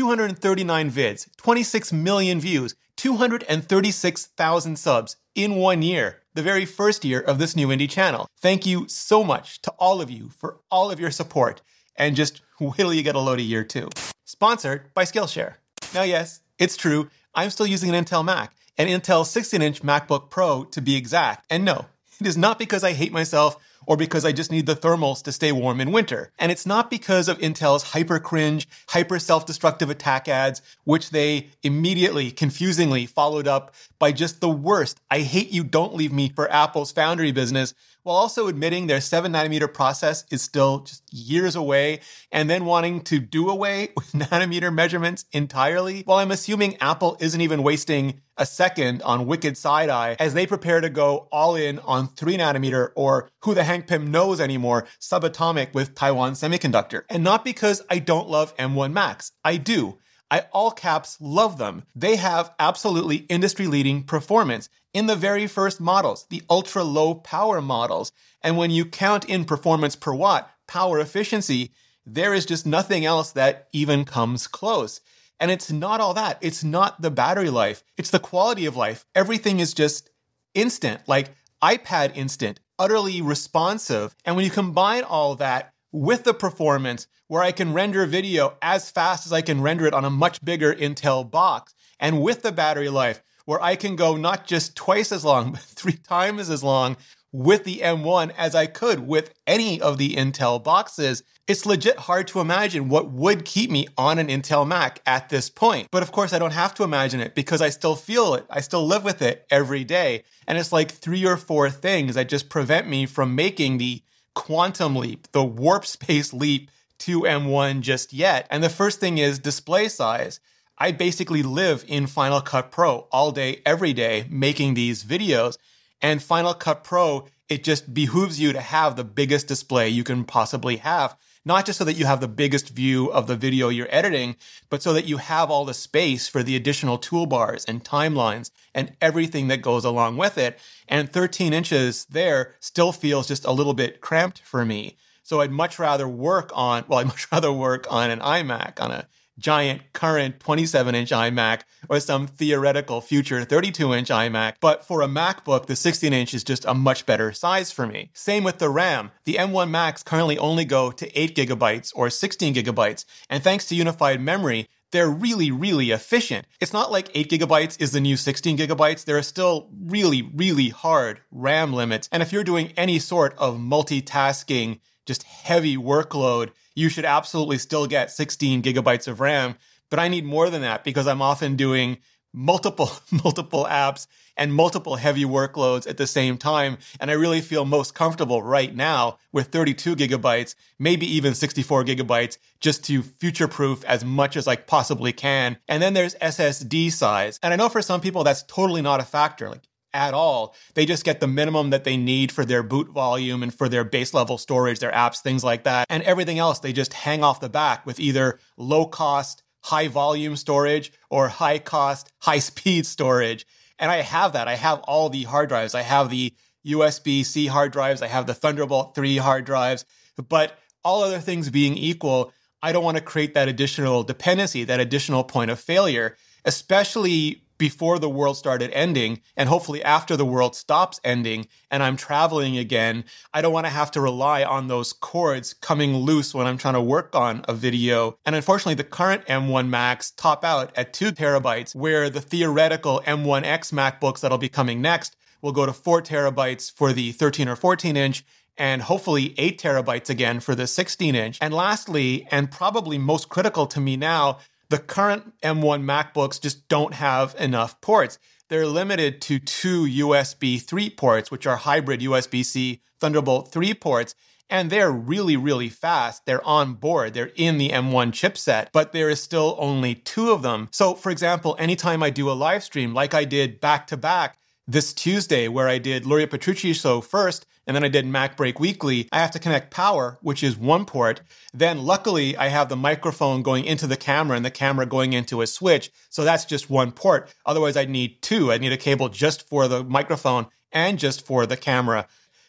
239 vids, 26 million views, 236,000 subs in one year, the very first year of this new indie channel. Thank you so much to all of you for all of your support, and just wait till you get a load of year two. Sponsored by Skillshare. Now, yes, it's true, I'm still using an Intel Mac, an Intel 16 inch MacBook Pro to be exact, and no, it is not because I hate myself or because I just need the thermals to stay warm in winter. And it's not because of Intel's hyper cringe, hyper self destructive attack ads, which they immediately, confusingly followed up by just the worst I hate you, don't leave me for Apple's foundry business, while also admitting their 7 nanometer process is still just years away and then wanting to do away with nanometer measurements entirely, while I'm assuming Apple isn't even wasting a second on wicked side eye as they prepare to go all in on 3 nanometer or who the Hank Pym knows anymore, subatomic with Taiwan Semiconductor. And not because I don't love M1 Max, I do. I all caps love them. They have absolutely industry leading performance in the very first models, the ultra low power models. And when you count in performance per watt, power efficiency, there is just nothing else that even comes close. And it's not all that. It's not the battery life. It's the quality of life. Everything is just instant, like iPad instant, utterly responsive. And when you combine all that with the performance where I can render video as fast as I can render it on a much bigger Intel box, and with the battery life where I can go not just twice as long, but three times as long with the M1 as I could with any of the Intel boxes. It's legit hard to imagine what would keep me on an Intel Mac at this point. But of course, I don't have to imagine it because I still feel it. I still live with it every day. And it's like three or four things that just prevent me from making the quantum leap, the warp space leap to M1 just yet. And the first thing is display size. I basically live in Final Cut Pro all day, every day, making these videos. And Final Cut Pro, it just behooves you to have the biggest display you can possibly have. Not just so that you have the biggest view of the video you're editing, but so that you have all the space for the additional toolbars and timelines and everything that goes along with it. And 13 inches there still feels just a little bit cramped for me. So I'd much rather work on, well, I'd much rather work on an iMac, on a giant current 27 inch iMac or some theoretical future 32 inch iMac. But for a MacBook, the 16 inch is just a much better size for me. Same with the RAM. The M1 Macs currently only go to 8 gigabytes or 16 gigabytes. And thanks to unified memory, they're really, really efficient. It's not like 8 gigabytes is the new 16 gigabytes. There are still really, really hard RAM limits. And if you're doing any sort of multitasking, just heavy workload, you should absolutely still get 16 gigabytes of RAM. But I need more than that because I'm often doing multiple, multiple apps and multiple heavy workloads at the same time. And I really feel most comfortable right now with 32 gigabytes, maybe even 64 gigabytes, just to future proof as much as I possibly can. And then there's SSD size. And I know for some people that's totally not a factor. Like at all. They just get the minimum that they need for their boot volume and for their base level storage, their apps, things like that. And everything else they just hang off the back with either low cost, high volume storage or high cost, high speed storage. And I have that. I have all the hard drives. I have the USB C hard drives. I have the Thunderbolt 3 hard drives. But all other things being equal, I don't want to create that additional dependency, that additional point of failure, especially before the world started ending and hopefully after the world stops ending and I'm traveling again, I don't want to have to rely on those cords coming loose when I'm trying to work on a video. And unfortunately, the current M1 Macs top out at two terabytes, where the theoretical M1X MacBooks that'll be coming next will go to four terabytes for the 13 or 14 inch and hopefully 8 terabytes again for the 16 inch. And lastly, and probably most critical to me now, the current M1 MacBooks just don't have enough ports. They're limited to two USB 3 ports, which are hybrid USB C Thunderbolt 3 ports. And they're really, really fast. They're on board. They're in the M1 chipset, but there is still only two of them. So, for example, anytime I do a live stream, like I did back to back this Tuesday, where I did Luria Petrucci show first, and then I did Mac Break Weekly, I have to connect power, which is one port. Then luckily I have the microphone going into the camera and the camera going into a switch. So that's just one port. Otherwise I'd need two. I'd need a cable just for the microphone and just for the camera.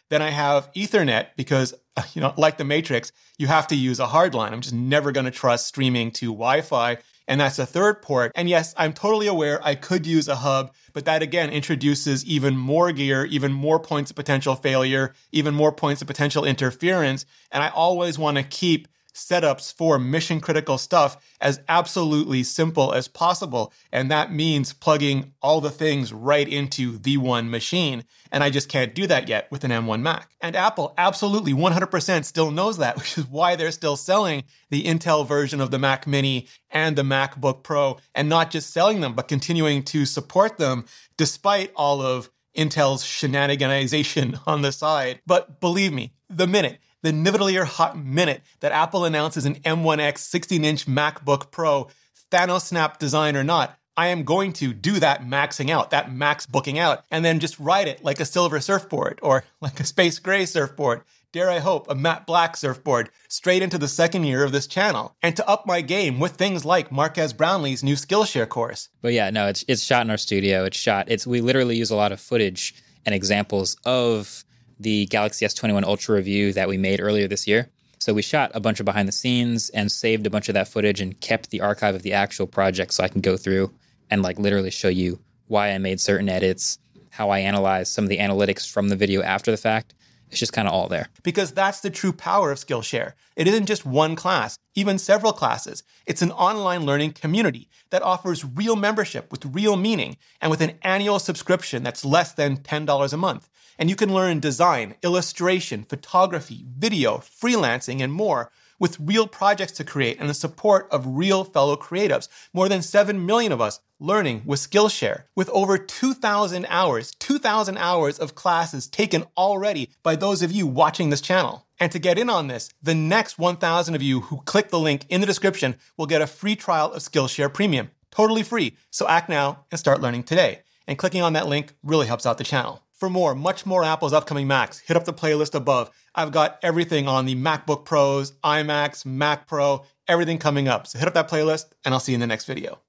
Then I have Ethernet because, you know, like the Matrix, you have to use a hard line. I'm just never going to trust streaming to Wi Fi. And that's a third port. And yes, I'm totally aware I could use a hub, but that again introduces even more gear, even more points of potential failure, even more points of potential interference. And I always want to keep setups for mission critical stuff as absolutely simple as possible. And that means plugging all the things right into the one machine. And I just can't do that yet with an M1 Mac. And Apple absolutely 100% still knows that, which is why they're still selling the Intel version of the Mac Mini and the MacBook Pro and not just selling them, but continuing to support them despite all of Intel's shenaniganization on the side. But believe me, the minute the Nivetalier hot minute that Apple announces an M1X 16 inch MacBook Pro, Thanos Snap design or not, I am going to do that maxing out, that max booking out, and then just ride it like a silver surfboard or like a space gray surfboard. Dare I hope, a matte black surfboard straight into the second year of this channel, and to up my game with things like Marques Brownlee's new Skillshare course. But yeah, no, it's it's shot in our studio. It's shot. It's we literally use a lot of footage and examples of the Galaxy S21 Ultra review that we made earlier this year. So we shot a bunch of behind the scenes and saved a bunch of that footage and kept the archive of the actual project so I can go through and like literally show you why I made certain edits, how I analyzed some of the analytics from the video after the fact. It's just kind of all there. Because that's the true power of Skillshare. It isn't just one class, even several classes. It's an online learning community that offers real membership with real meaning and with an annual subscription that's less than $10 a month. And you can learn design, illustration, photography, video, freelancing, and more with real projects to create and the support of real fellow creatives. More than 7 million of us learning with Skillshare with over 2,000 hours, 2,000 hours of classes taken already by those of you watching this channel. And to get in on this, the next 1,000 of you who click the link in the description will get a free trial of Skillshare Premium. Totally free. So act now and start learning today. And clicking on that link really helps out the channel. For more, much more Apple's upcoming Macs, hit up the playlist above. I've got everything on the MacBook Pros, iMacs, Mac Pro, everything coming up. So hit up that playlist, and I'll see you in the next video.